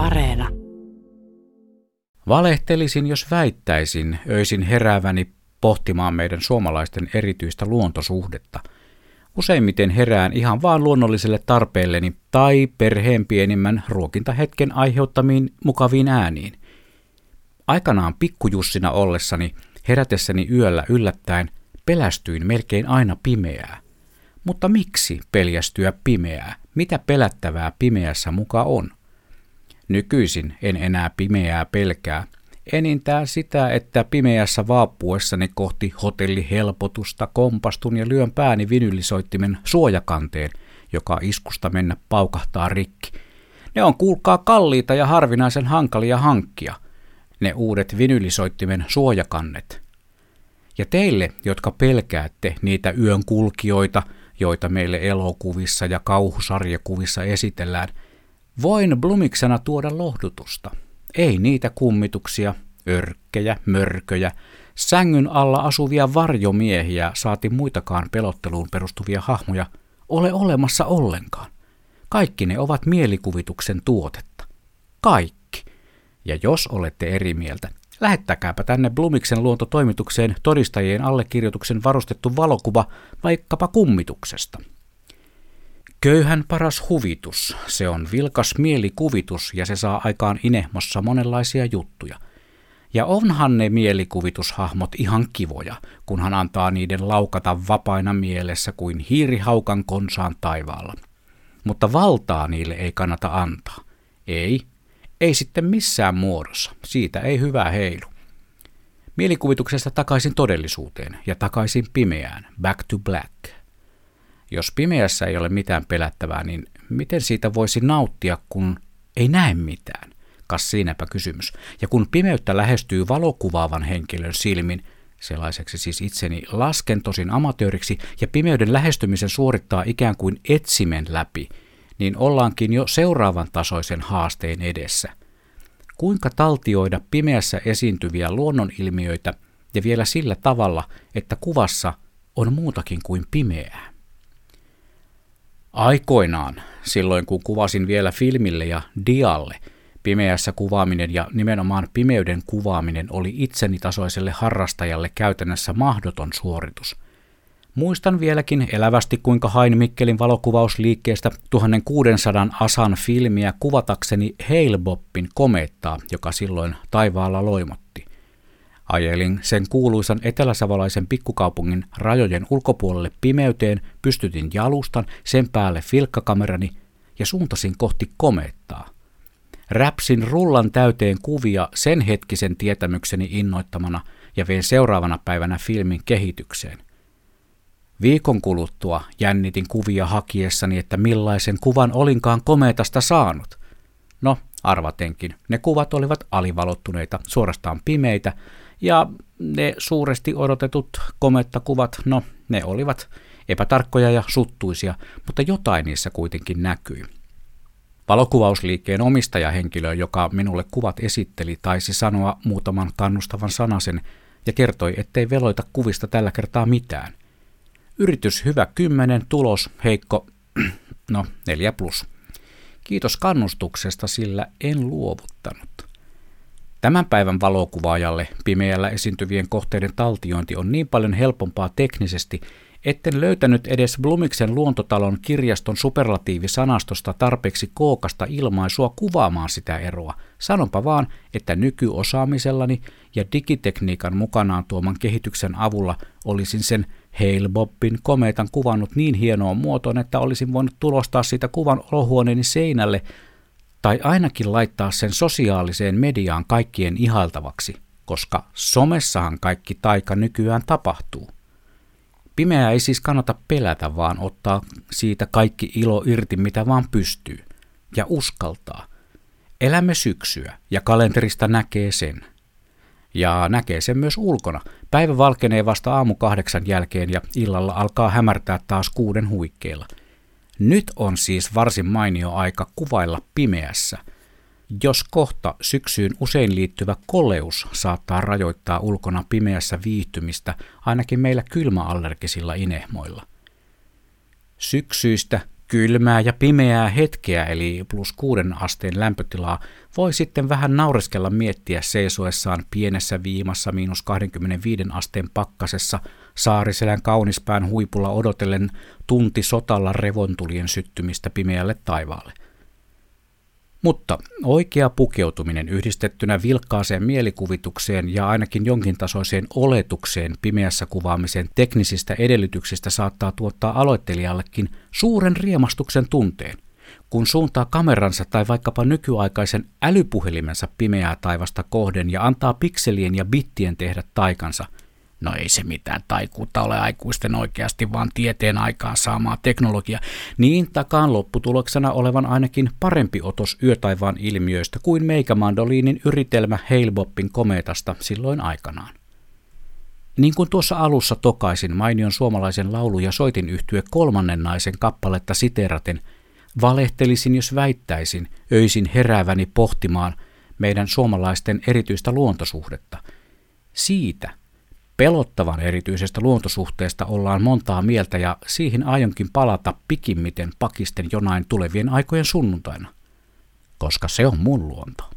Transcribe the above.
Areena. Valehtelisin, jos väittäisin öisin herääväni pohtimaan meidän suomalaisten erityistä luontosuhdetta. Useimmiten herään ihan vaan luonnolliselle tarpeelleni tai perheen pienimmän ruokintahetken aiheuttamiin mukaviin ääniin. Aikanaan pikkujussina ollessani, herätessäni yöllä yllättäen, pelästyin melkein aina pimeää. Mutta miksi peljästyä pimeää? Mitä pelättävää pimeässä muka on? Nykyisin en enää pimeää pelkää. Enintään sitä, että pimeässä vaappuessani kohti hotellihelpotusta kompastun ja lyön pääni vinyllisoittimen suojakanteen, joka iskusta mennä paukahtaa rikki. Ne on kuulkaa kalliita ja harvinaisen hankalia hankkia. Ne uudet vinyllisoittimen suojakannet. Ja teille, jotka pelkäätte niitä yön kulkijoita, joita meille elokuvissa ja kauhusarjakuvissa esitellään, voin Blumiksena tuoda lohdutusta. Ei niitä kummituksia, örkkejä, mörköjä, sängyn alla asuvia varjomiehiä saati muitakaan pelotteluun perustuvia hahmoja ole olemassa ollenkaan. Kaikki ne ovat mielikuvituksen tuotetta. Kaikki. Ja jos olette eri mieltä, lähettäkääpä tänne Blumiksen luontotoimitukseen todistajien allekirjoituksen varustettu valokuva vaikkapa kummituksesta. Köyhän paras huvitus, se on vilkas mielikuvitus ja se saa aikaan inehmossa monenlaisia juttuja. Ja onhan ne mielikuvitushahmot ihan kivoja, kun hän antaa niiden laukata vapaina mielessä kuin hiirihaukan konsaan taivaalla. Mutta valtaa niille ei kannata antaa. Ei, ei sitten missään muodossa, siitä ei hyvä heilu. Mielikuvituksesta takaisin todellisuuteen ja takaisin pimeään, back to black. Jos pimeässä ei ole mitään pelättävää, niin miten siitä voisi nauttia, kun ei näe mitään? Kas siinäpä kysymys. Ja kun pimeyttä lähestyy valokuvaavan henkilön silmin, sellaiseksi siis itseni lasken tosin amatööriksi, ja pimeyden lähestymisen suorittaa ikään kuin etsimen läpi – niin ollaankin jo seuraavan tasoisen haasteen edessä. Kuinka taltioida pimeässä esiintyviä luonnonilmiöitä ja vielä sillä tavalla, että kuvassa on muutakin kuin pimeää? Aikoinaan, silloin kun kuvasin vielä filmille ja dialle, pimeässä kuvaaminen ja nimenomaan pimeyden kuvaaminen oli itseni tasoiselle harrastajalle käytännössä mahdoton suoritus – Muistan vieläkin elävästi, kuinka hain Mikkelin valokuvausliikkeestä 1600 asan filmiä kuvatakseni Heilboppin komettaa, joka silloin taivaalla loimotti. Ajelin sen kuuluisan eteläsavolaisen pikkukaupungin rajojen ulkopuolelle pimeyteen, pystytin jalustan, sen päälle filkkakamerani ja suuntasin kohti komettaa. Räpsin rullan täyteen kuvia sen hetkisen tietämykseni innoittamana ja vein seuraavana päivänä filmin kehitykseen. Viikon kuluttua jännitin kuvia hakiessani, että millaisen kuvan olinkaan komeetasta saanut. Arvatenkin, ne kuvat olivat alivalottuneita, suorastaan pimeitä, ja ne suuresti odotetut komettakuvat, no, ne olivat epätarkkoja ja suttuisia, mutta jotain niissä kuitenkin näkyi. Valokuvausliikkeen omistajahenkilö, joka minulle kuvat esitteli, taisi sanoa muutaman kannustavan sanasen ja kertoi, ettei veloita kuvista tällä kertaa mitään. Yritys hyvä 10, tulos heikko, no 4 plus. Kiitos kannustuksesta, sillä en luovuttanut. Tämän päivän valokuvaajalle pimeällä esiintyvien kohteiden taltiointi on niin paljon helpompaa teknisesti, etten löytänyt edes Blumiksen luontotalon kirjaston superlatiivisanastosta tarpeeksi kookasta ilmaisua kuvaamaan sitä eroa. Sanonpa vaan, että nykyosaamisellani ja digitekniikan mukanaan tuoman kehityksen avulla olisin sen Hale-Bobbin kometan kuvannut niin hienoon muotoon, että olisin voinut tulostaa siitä kuvan olohuoneeni seinälle tai ainakin laittaa sen sosiaaliseen mediaan kaikkien ihailtavaksi, koska somessahan kaikki taika nykyään tapahtuu. Pimeää ei siis kannata pelätä, vaan ottaa siitä kaikki ilo irti, mitä vaan pystyy. Ja uskaltaa. Elämme syksyä, ja kalenterista näkee sen. Ja näkee sen myös ulkona. Päivä valkenee vasta aamu kahdeksan jälkeen ja illalla alkaa hämärtää taas kuuden huikkeilla. Nyt on siis varsin mainio aika kuvailla pimeässä. Jos kohta syksyyn usein liittyvä koleus saattaa rajoittaa ulkona pimeässä viihtymistä ainakin meillä kylmäallergisilla inehmoilla. Syksyistä Kylmää ja pimeää hetkeä eli plus kuuden asteen lämpötilaa voi sitten vähän naureskella miettiä seisoessaan pienessä viimassa miinus 25 asteen pakkasessa saariselän kaunispään huipulla odotellen tunti sotalla revontulien syttymistä pimeälle taivaalle. Mutta oikea pukeutuminen yhdistettynä vilkkaaseen mielikuvitukseen ja ainakin jonkin tasoiseen oletukseen pimeässä kuvaamisen teknisistä edellytyksistä saattaa tuottaa aloittelijallekin suuren riemastuksen tunteen, kun suuntaa kameransa tai vaikkapa nykyaikaisen älypuhelimensa pimeää taivasta kohden ja antaa pikselien ja bittien tehdä taikansa – No ei se mitään taikuutta ole aikuisten oikeasti, vaan tieteen aikaan saamaa teknologia, niin takaan lopputuloksena olevan ainakin parempi otos yötaivaan ilmiöistä kuin meikämandoliinin yritelmä Heilboppin kometasta silloin aikanaan. Niin kuin tuossa alussa tokaisin mainion suomalaisen laulu- ja soitin yhtye kolmannen naisen kappaletta siteraten, valehtelisin jos väittäisin öisin herääväni pohtimaan meidän suomalaisten erityistä luontosuhdetta. Siitä, Pelottavan erityisestä luontosuhteesta ollaan montaa mieltä ja siihen aionkin palata pikimmiten pakisten jonain tulevien aikojen sunnuntaina, koska se on mun luonto.